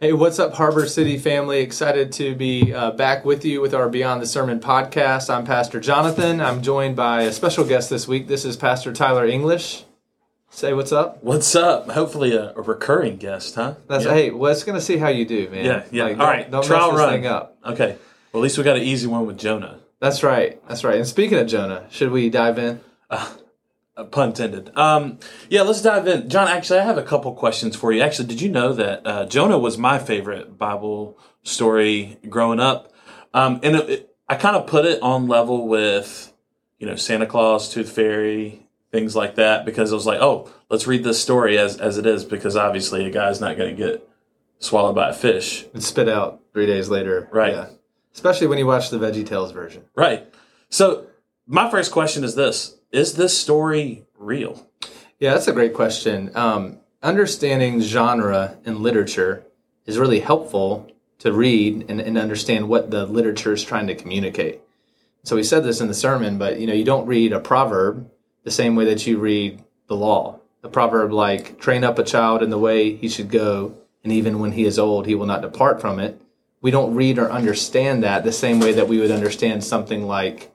Hey, what's up, Harbor City family? Excited to be uh, back with you with our Beyond the Sermon podcast. I'm Pastor Jonathan. I'm joined by a special guest this week. This is Pastor Tyler English. Say what's up. What's up? Hopefully a, a recurring guest, huh? That's yeah. hey. Well, it's gonna see how you do, man. Yeah, yeah. Like, All right, don't trial mess this run. thing up. Okay. Well, at least we got an easy one with Jonah. That's right. That's right. And speaking of Jonah, should we dive in? Uh, pun intended. Um, yeah, let's dive in. John, actually, I have a couple questions for you. Actually, did you know that uh, Jonah was my favorite Bible story growing up? Um, and it, it, I kind of put it on level with, you know, Santa Claus, Tooth Fairy, things like that, because I was like, oh, let's read this story as, as it is, because obviously a guy's not going to get swallowed by a fish. And spit out three days later. Right. Yeah. Especially when you watch the Veggie Tales version. Right. So, my first question is this Is this story real? Yeah, that's a great question. Um, understanding genre in literature is really helpful to read and, and understand what the literature is trying to communicate. So we said this in the sermon, but you know, you don't read a proverb the same way that you read the law. A proverb like train up a child in the way he should go, and even when he is old, he will not depart from it. We don't read or understand that the same way that we would understand something like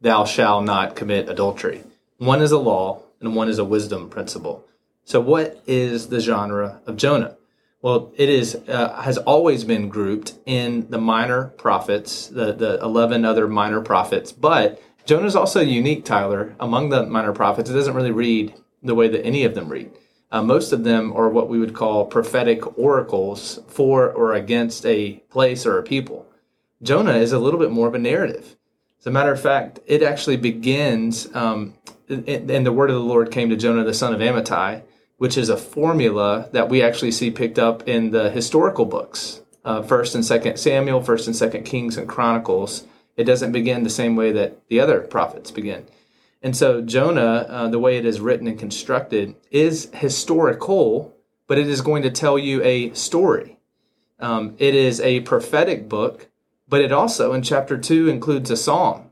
thou shalt not commit adultery. One is a law and one is a wisdom principle. So, what is the genre of Jonah? Well, it is uh, has always been grouped in the minor prophets, the the eleven other minor prophets. But Jonah is also unique, Tyler, among the minor prophets. It doesn't really read the way that any of them read. Uh, most of them are what we would call prophetic oracles for or against a place or a people. Jonah is a little bit more of a narrative. As a matter of fact, it actually begins, um, and the word of the Lord came to Jonah the son of Amittai, which is a formula that we actually see picked up in the historical books, uh, First and Second Samuel, First and Second Kings, and Chronicles. It doesn't begin the same way that the other prophets begin. And so Jonah, uh, the way it is written and constructed, is historical, but it is going to tell you a story. Um, it is a prophetic book, but it also in chapter two includes a psalm,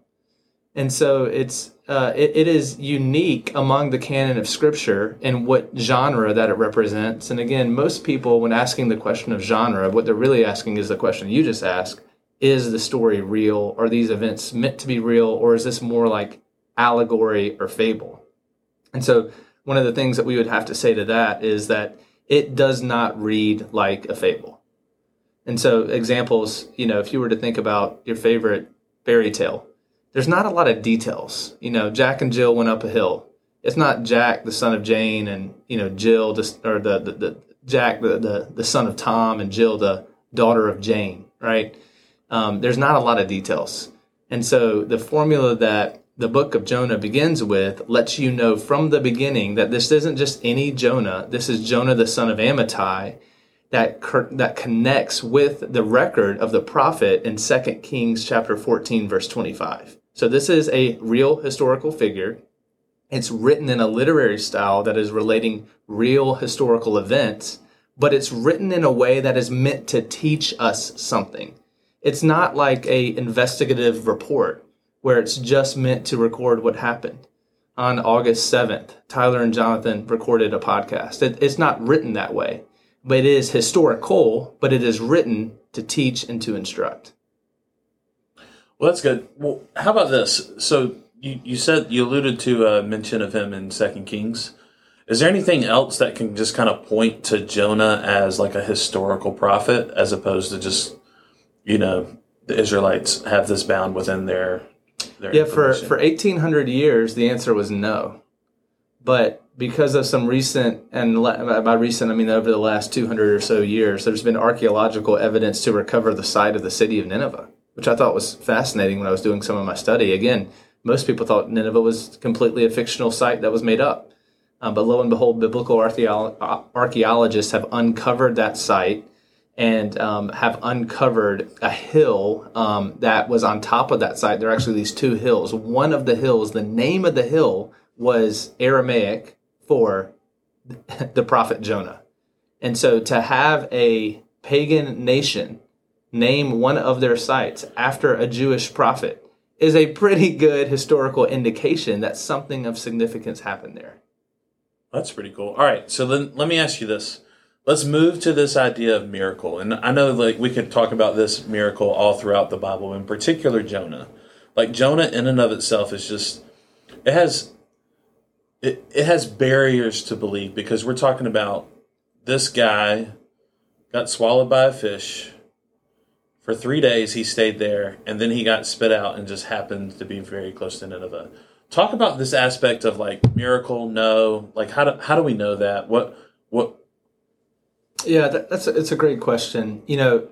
and so it's uh, it, it is unique among the canon of scripture and what genre that it represents. And again, most people, when asking the question of genre, what they're really asking is the question you just asked: Is the story real? Are these events meant to be real, or is this more like allegory or fable? And so, one of the things that we would have to say to that is that it does not read like a fable. And so, examples, you know, if you were to think about your favorite fairy tale, there's not a lot of details. You know, Jack and Jill went up a hill. It's not Jack, the son of Jane, and you know Jill, just or the the, the Jack, the, the the son of Tom, and Jill, the daughter of Jane. Right? Um, there's not a lot of details, and so the formula that the book of Jonah begins with lets you know from the beginning that this isn't just any Jonah. This is Jonah, the son of Amittai, that that connects with the record of the prophet in 2 Kings chapter 14 verse 25. So this is a real historical figure. It's written in a literary style that is relating real historical events, but it's written in a way that is meant to teach us something. It's not like a investigative report where it's just meant to record what happened. On August 7th, Tyler and Jonathan recorded a podcast. It, it's not written that way but it is historical, but it is written to teach and to instruct. Well, that's good. Well, how about this? So you, you said you alluded to a mention of him in Second Kings. Is there anything else that can just kind of point to Jonah as like a historical prophet, as opposed to just you know the Israelites have this bound within their their yeah for for eighteen hundred years the answer was no, but because of some recent and by recent I mean over the last 200 or so years there's been archaeological evidence to recover the site of the city of Nineveh which I thought was fascinating when I was doing some of my study. Again most people thought Nineveh was completely a fictional site that was made up. Um, but lo and behold biblical archaeologists have uncovered that site and um, have uncovered a hill um, that was on top of that site. There are actually these two hills. One of the hills the name of the hill was Aramaic for the prophet Jonah. And so to have a pagan nation name one of their sites after a Jewish prophet is a pretty good historical indication that something of significance happened there. That's pretty cool. All right, so then let me ask you this. let's move to this idea of miracle. And I know like we could talk about this miracle all throughout the Bible, in particular Jonah. Like Jonah in and of itself is just it has it, it has barriers to believe because we're talking about this guy got swallowed by a fish. For three days he stayed there and then he got spit out and just happened to be very close to Nineveh. Talk about this aspect of like miracle, no, like how do how do we know that? What what yeah, that, that's a, it's a great question. You know,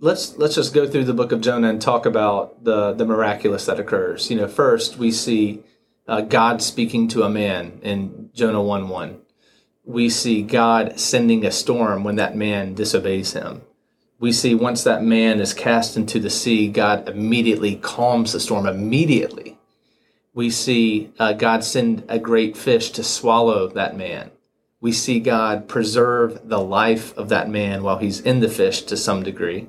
let's let's just go through the book of Jonah and talk about the the miraculous that occurs. You know, first we see uh, God speaking to a man in Jonah one one. We see God sending a storm when that man disobeys Him. We see once that man is cast into the sea, God immediately calms the storm. Immediately, we see uh, God send a great fish to swallow that man we see God preserve the life of that man while he's in the fish to some degree.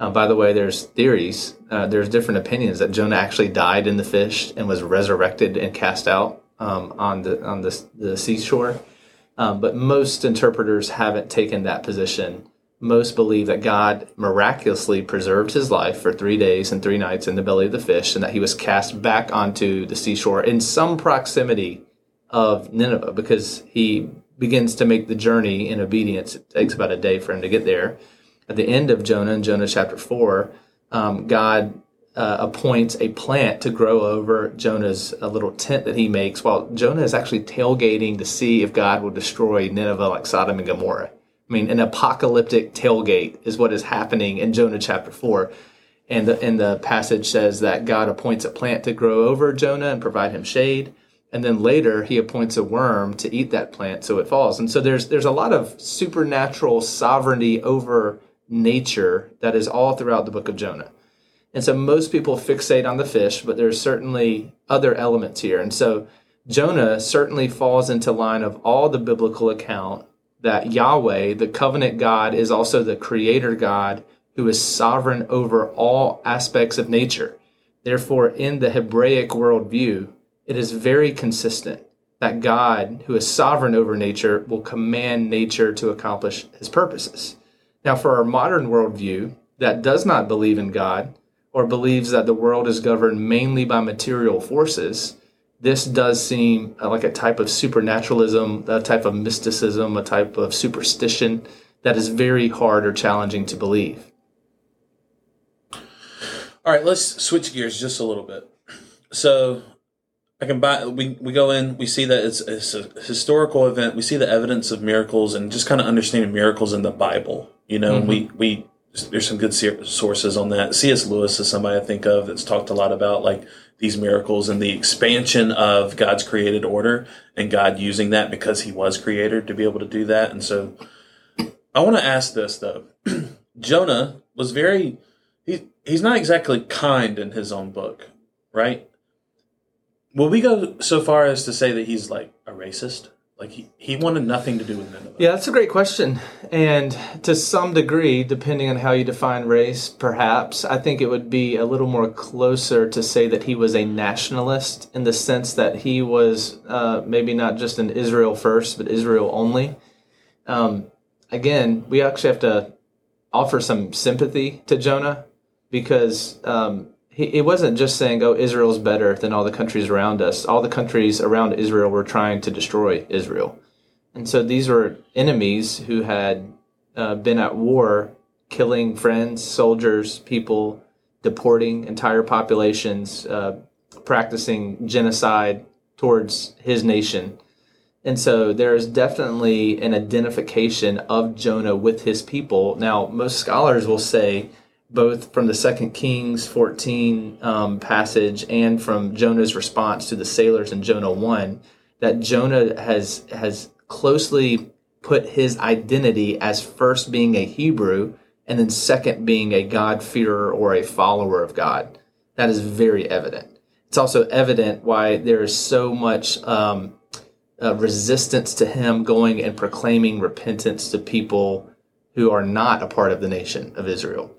Uh, by the way, there's theories, uh, there's different opinions that Jonah actually died in the fish and was resurrected and cast out um, on the on the, the seashore. Um, but most interpreters haven't taken that position. Most believe that God miraculously preserved his life for three days and three nights in the belly of the fish, and that he was cast back onto the seashore in some proximity of Nineveh because he begins to make the journey in obedience. It takes about a day for him to get there. At the end of Jonah, in Jonah chapter 4, um, God uh, appoints a plant to grow over Jonah's uh, little tent that he makes while Jonah is actually tailgating to see if God will destroy Nineveh like Sodom and Gomorrah. I mean, an apocalyptic tailgate is what is happening in Jonah chapter 4. And the, and the passage says that God appoints a plant to grow over Jonah and provide him shade. And then later he appoints a worm to eat that plant so it falls. And so there's there's a lot of supernatural sovereignty over nature that is all throughout the book of jonah. And so most people fixate on the fish but there's certainly other elements here. And so jonah certainly falls into line of all the biblical account that yahweh the covenant god is also the creator god who is sovereign over all aspects of nature therefore in the hebraic worldview it is very consistent that God, who is sovereign over nature, will command nature to accomplish his purposes. Now, for our modern worldview that does not believe in God or believes that the world is governed mainly by material forces, this does seem like a type of supernaturalism, a type of mysticism, a type of superstition that is very hard or challenging to believe. All right, let's switch gears just a little bit. So, I can buy. We we go in. We see that it's, it's a historical event. We see the evidence of miracles and just kind of understanding miracles in the Bible. You know, mm-hmm. we we there's some good sources on that. C.S. Lewis is somebody I think of that's talked a lot about like these miracles and the expansion of God's created order and God using that because He was creator to be able to do that. And so, I want to ask this though. Jonah was very he he's not exactly kind in his own book, right? Will we go so far as to say that he's like a racist? Like he, he wanted nothing to do with Nineveh. Yeah, that's a great question. And to some degree, depending on how you define race, perhaps, I think it would be a little more closer to say that he was a nationalist in the sense that he was uh, maybe not just an Israel first, but Israel only. Um, again, we actually have to offer some sympathy to Jonah because um, he, it wasn't just saying, "Oh, Israel's better than all the countries around us." All the countries around Israel were trying to destroy Israel, and so these were enemies who had uh, been at war, killing friends, soldiers, people, deporting entire populations, uh, practicing genocide towards his nation. And so there is definitely an identification of Jonah with his people. Now, most scholars will say both from the Second Kings 14 um, passage and from Jonah's response to the sailors in Jonah 1 that Jonah has has closely put his identity as first being a Hebrew and then second being a God-fearer or a follower of God. That is very evident. It's also evident why there is so much um, uh, resistance to him going and proclaiming repentance to people who are not a part of the nation of Israel.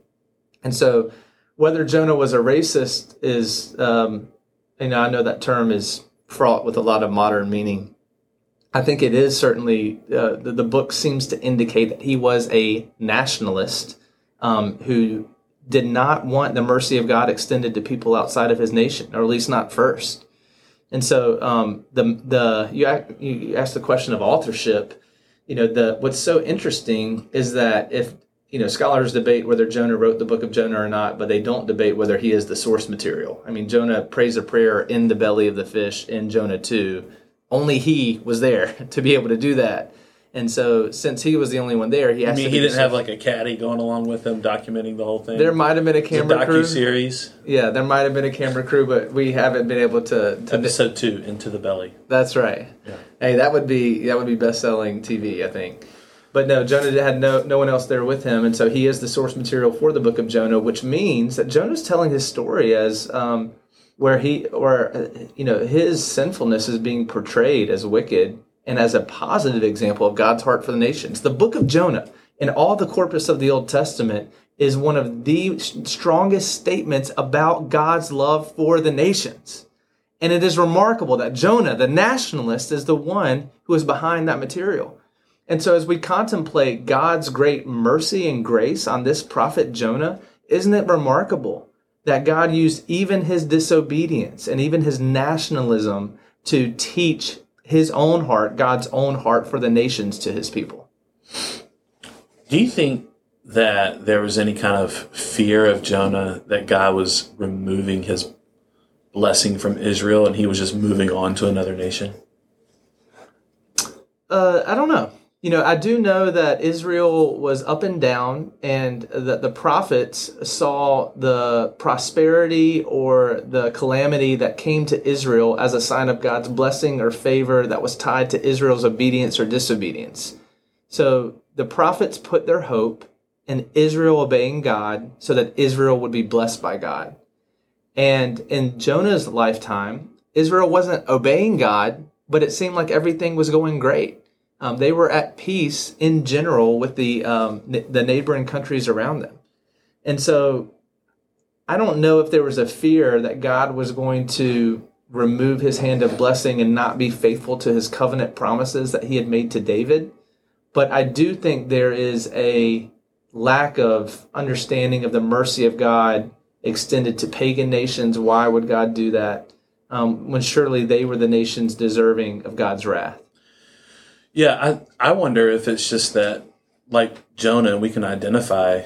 And so, whether Jonah was a racist is, um, you know, I know that term is fraught with a lot of modern meaning. I think it is certainly uh, the, the book seems to indicate that he was a nationalist um, who did not want the mercy of God extended to people outside of his nation, or at least not first. And so um, the the you you asked the question of authorship. You know the what's so interesting is that if you know scholars debate whether Jonah wrote the book of Jonah or not, but they don't debate whether he is the source material. I mean, Jonah prays a prayer in the belly of the fish in Jonah two. Only he was there to be able to do that. And so, since he was the only one there, he I mean, he didn't have like a caddy going along with him, documenting the whole thing. There might have been a camera crew. series, Yeah, there might have been a camera crew, but we haven't been able to. to episode two, Into the Belly. that's right. Yeah. Hey, that would be that would be best selling TV, I think. But no, Jonah had no no one else there with him, and so he is the source material for the book of Jonah, which means that Jonah's telling his story as um, where he or uh, you know his sinfulness is being portrayed as wicked and as a positive example of God's heart for the nations. The book of Jonah in all the corpus of the Old Testament is one of the strongest statements about God's love for the nations. And it is remarkable that Jonah, the nationalist, is the one who is behind that material. And so, as we contemplate God's great mercy and grace on this prophet Jonah, isn't it remarkable that God used even his disobedience and even his nationalism to teach his own heart, God's own heart for the nations to his people? Do you think that there was any kind of fear of Jonah that God was removing his blessing from Israel and he was just moving on to another nation? Uh, I don't know. You know, I do know that Israel was up and down, and that the prophets saw the prosperity or the calamity that came to Israel as a sign of God's blessing or favor that was tied to Israel's obedience or disobedience. So the prophets put their hope in Israel obeying God so that Israel would be blessed by God. And in Jonah's lifetime, Israel wasn't obeying God, but it seemed like everything was going great. Um, they were at peace in general with the um, n- the neighboring countries around them, and so I don't know if there was a fear that God was going to remove His hand of blessing and not be faithful to His covenant promises that He had made to David. But I do think there is a lack of understanding of the mercy of God extended to pagan nations. Why would God do that? Um, when surely they were the nations deserving of God's wrath. Yeah, I, I wonder if it's just that, like Jonah, we can identify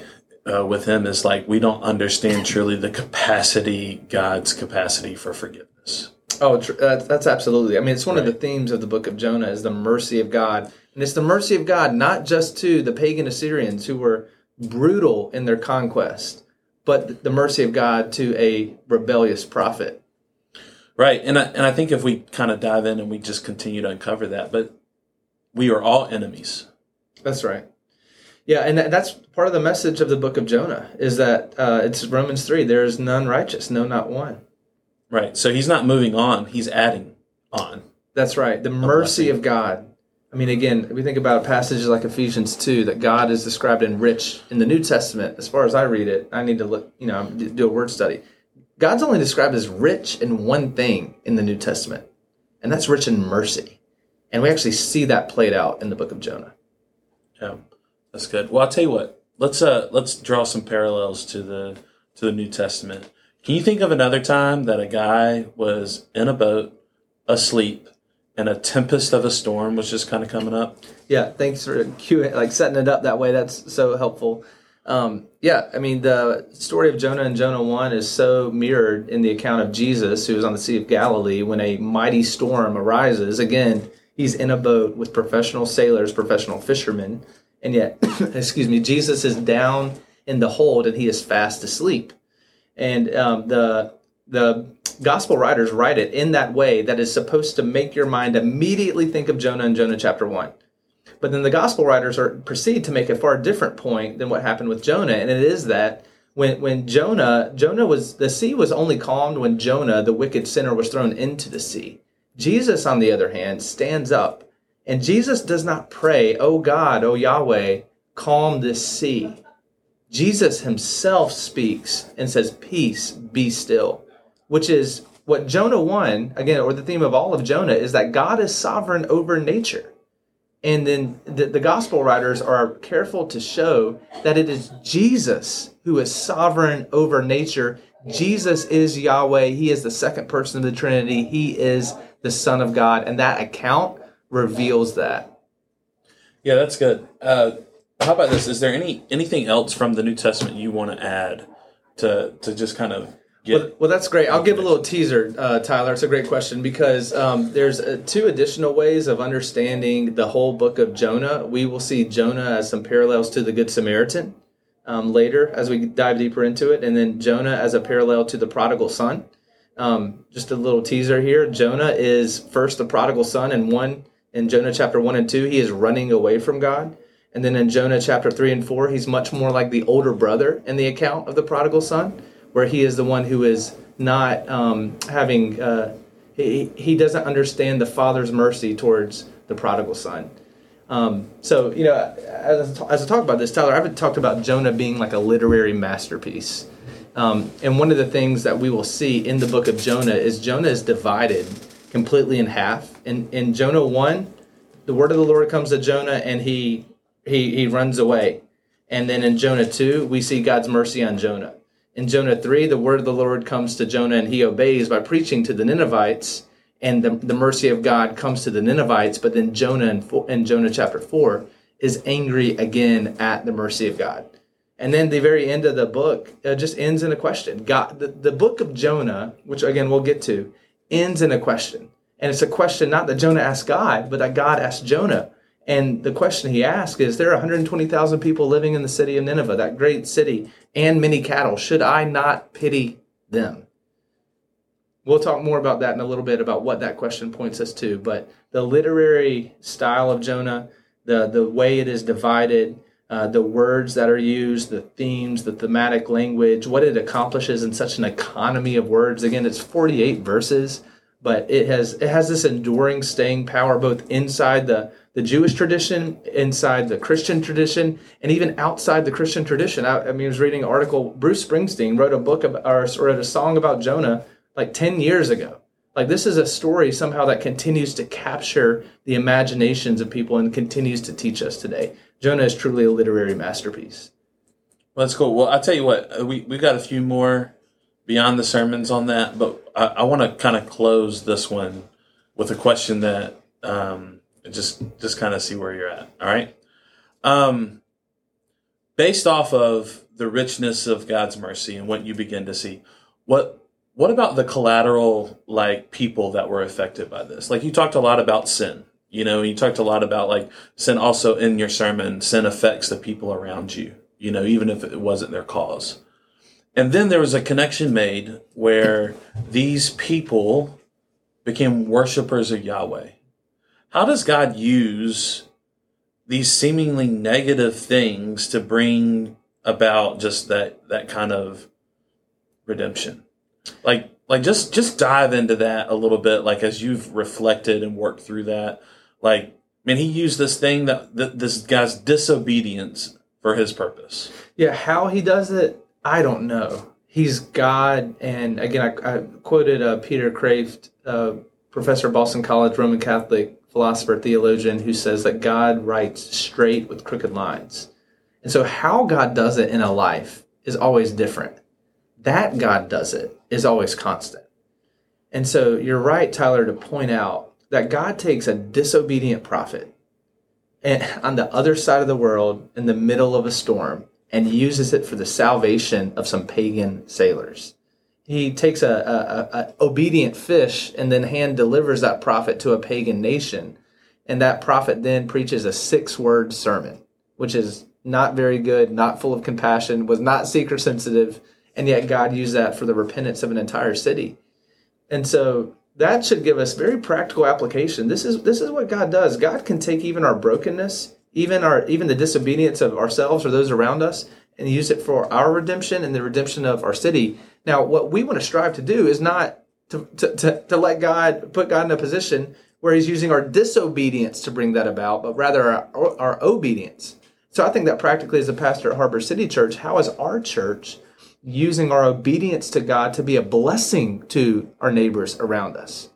uh, with him as like we don't understand truly the capacity, God's capacity for forgiveness. Oh, that's, that's absolutely. I mean, it's one of the themes of the book of Jonah is the mercy of God, and it's the mercy of God not just to the pagan Assyrians who were brutal in their conquest, but the mercy of God to a rebellious prophet. Right, and I, and I think if we kind of dive in and we just continue to uncover that, but we are all enemies. That's right. Yeah, and that, that's part of the message of the book of Jonah is that uh, it's Romans three. There is none righteous, no, not one. Right, so he's not moving on; he's adding on. That's right. The mercy of God. I mean, again, we think about passages like Ephesians 2 that God is described in rich in the New Testament. As far as I read it, I need to look, you know, do a word study. God's only described as rich in one thing in the New Testament, and that's rich in mercy. And we actually see that played out in the book of Jonah. Yeah, that's good. Well, I'll tell you what. Let's uh let's draw some parallels to the to the New Testament. Can you think of another time that a guy was in a boat, asleep, and a tempest of a storm was just kind of coming up? Yeah, thanks for cueing, like setting it up that way. That's so helpful. Um, yeah, I mean the story of Jonah and Jonah one is so mirrored in the account of Jesus, who was on the Sea of Galilee when a mighty storm arises. Again, he's in a boat with professional sailors, professional fishermen, and yet, excuse me, Jesus is down in the hold and he is fast asleep. And um, the the gospel writers write it in that way that is supposed to make your mind immediately think of Jonah and Jonah chapter one. But then the gospel writers are, proceed to make a far different point than what happened with Jonah, and it is that when when Jonah Jonah was the sea was only calmed when Jonah the wicked sinner was thrown into the sea. Jesus, on the other hand, stands up, and Jesus does not pray, "Oh God, oh Yahweh, calm this sea." Jesus himself speaks and says, "Peace, be still," which is what Jonah 1, again, or the theme of all of Jonah, is that God is sovereign over nature. And then the, the gospel writers are careful to show that it is Jesus who is sovereign over nature. Jesus is Yahweh. He is the second person of the Trinity. He is the Son of God. And that account reveals that. Yeah, that's good. Uh, how about this? Is there any anything else from the New Testament you want to add to to just kind of get? Well, well that's great. I'll give a little teaser, uh, Tyler. It's a great question because um, there's uh, two additional ways of understanding the whole book of Jonah. We will see Jonah as some parallels to the Good Samaritan um, later as we dive deeper into it, and then Jonah as a parallel to the prodigal son. Um, just a little teaser here. Jonah is first the prodigal son, and one in Jonah chapter one and two, he is running away from God. And then in Jonah chapter 3 and 4, he's much more like the older brother in the account of the prodigal son, where he is the one who is not um, having, uh, he, he doesn't understand the father's mercy towards the prodigal son. Um, so, you know, as, as I talk about this, Tyler, I've talked about Jonah being like a literary masterpiece. Um, and one of the things that we will see in the book of Jonah is Jonah is divided completely in half. In, in Jonah 1, the word of the Lord comes to Jonah and he he, he runs away. And then in Jonah 2, we see God's mercy on Jonah. In Jonah 3, the word of the Lord comes to Jonah and he obeys by preaching to the Ninevites, and the, the mercy of God comes to the Ninevites. But then Jonah in, in Jonah chapter 4 is angry again at the mercy of God. And then the very end of the book uh, just ends in a question. God, the, the book of Jonah, which again we'll get to, ends in a question. And it's a question not that Jonah asked God, but that God asked Jonah and the question he asks is There are 120,000 people living in the city of Nineveh, that great city, and many cattle. Should I not pity them? We'll talk more about that in a little bit about what that question points us to. But the literary style of Jonah, the, the way it is divided, uh, the words that are used, the themes, the thematic language, what it accomplishes in such an economy of words. Again, it's 48 verses, but it has it has this enduring staying power both inside the the Jewish tradition, inside the Christian tradition, and even outside the Christian tradition. I, I mean, I was reading an article. Bruce Springsteen wrote a book about, or wrote a song about Jonah like 10 years ago. Like this is a story somehow that continues to capture the imaginations of people and continues to teach us today. Jonah is truly a literary masterpiece. Well, that's cool. Well, I'll tell you what, uh, we, we got a few more beyond the sermons on that, but I, I want to kind of close this one with a question that um, just just kind of see where you're at. All right. Um, based off of the richness of God's mercy and what you begin to see, what what about the collateral like people that were affected by this? Like you talked a lot about sin. You know, you talked a lot about like sin also in your sermon. Sin affects the people around you. You know, even if it wasn't their cause. And then there was a connection made where these people became worshipers of Yahweh how does God use these seemingly negative things to bring about just that that kind of redemption? Like like just just dive into that a little bit like as you've reflected and worked through that. Like man, he used this thing that, that this guy's disobedience for his purpose. Yeah, how he does it, I don't know. He's God, and again, I, I quoted uh, Peter Kreeft, uh, professor of Boston College, Roman Catholic philosopher, theologian, who says that God writes straight with crooked lines. And so, how God does it in a life is always different. That God does it is always constant. And so, you're right, Tyler, to point out that God takes a disobedient prophet and on the other side of the world in the middle of a storm and uses it for the salvation of some pagan sailors. He takes a, a, a, obedient fish and then hand delivers that prophet to a pagan nation. And that prophet then preaches a six word sermon which is not very good not full of compassion was not seeker sensitive and yet god used that for the repentance of an entire city. And so that should give us very practical application. This is this is what god does. God can take even our brokenness even our even the disobedience of ourselves or those around us and use it for our redemption and the redemption of our city. Now, what we want to strive to do is not to, to, to, to let God put God in a position where He's using our disobedience to bring that about, but rather our, our obedience. So I think that practically, as a pastor at Harbor City Church, how is our church using our obedience to God to be a blessing to our neighbors around us.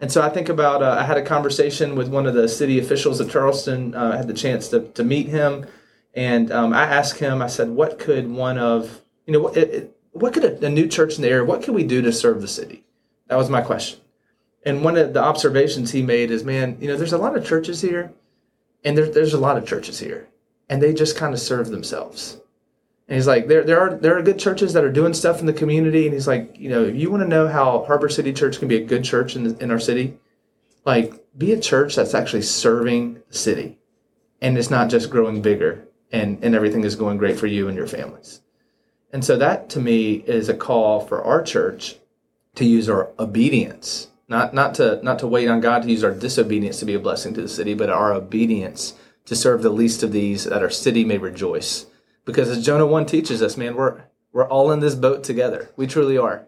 And so I think about, uh, I had a conversation with one of the city officials of Charleston. Uh, I had the chance to, to meet him. And um, I asked him, I said, what could one of, you know, what, it, what could a, a new church in the area, what can we do to serve the city? That was my question. And one of the observations he made is, man, you know, there's a lot of churches here, and there, there's a lot of churches here, and they just kind of serve themselves. And he's like, there, there are there are good churches that are doing stuff in the community. And he's like, you know, if you want to know how Harbor City Church can be a good church in, in our city, like be a church that's actually serving the city, and it's not just growing bigger and and everything is going great for you and your families. And so that to me is a call for our church to use our obedience, not not to not to wait on God to use our disobedience to be a blessing to the city, but our obedience to serve the least of these that our city may rejoice because as Jonah 1 teaches us, man, we're we're all in this boat together. We truly are.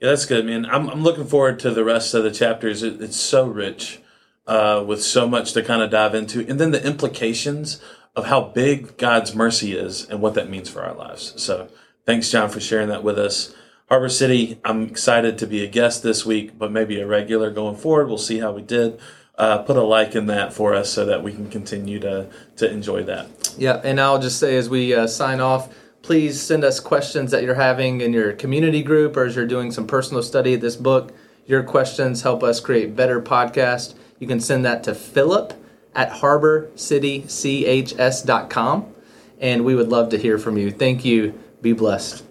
Yeah, that's good, man. I'm I'm looking forward to the rest of the chapters. It, it's so rich, uh, with so much to kind of dive into, and then the implications of how big God's mercy is and what that means for our lives. So, thanks, John, for sharing that with us. Harbor City, I'm excited to be a guest this week, but maybe a regular going forward. We'll see how we did uh, put a like in that for us so that we can continue to to enjoy that. Yeah, and I'll just say as we uh, sign off, please send us questions that you're having in your community group or as you're doing some personal study of this book. Your questions help us create better podcast. You can send that to Philip at harborcitychs.com, and we would love to hear from you. Thank you. Be blessed.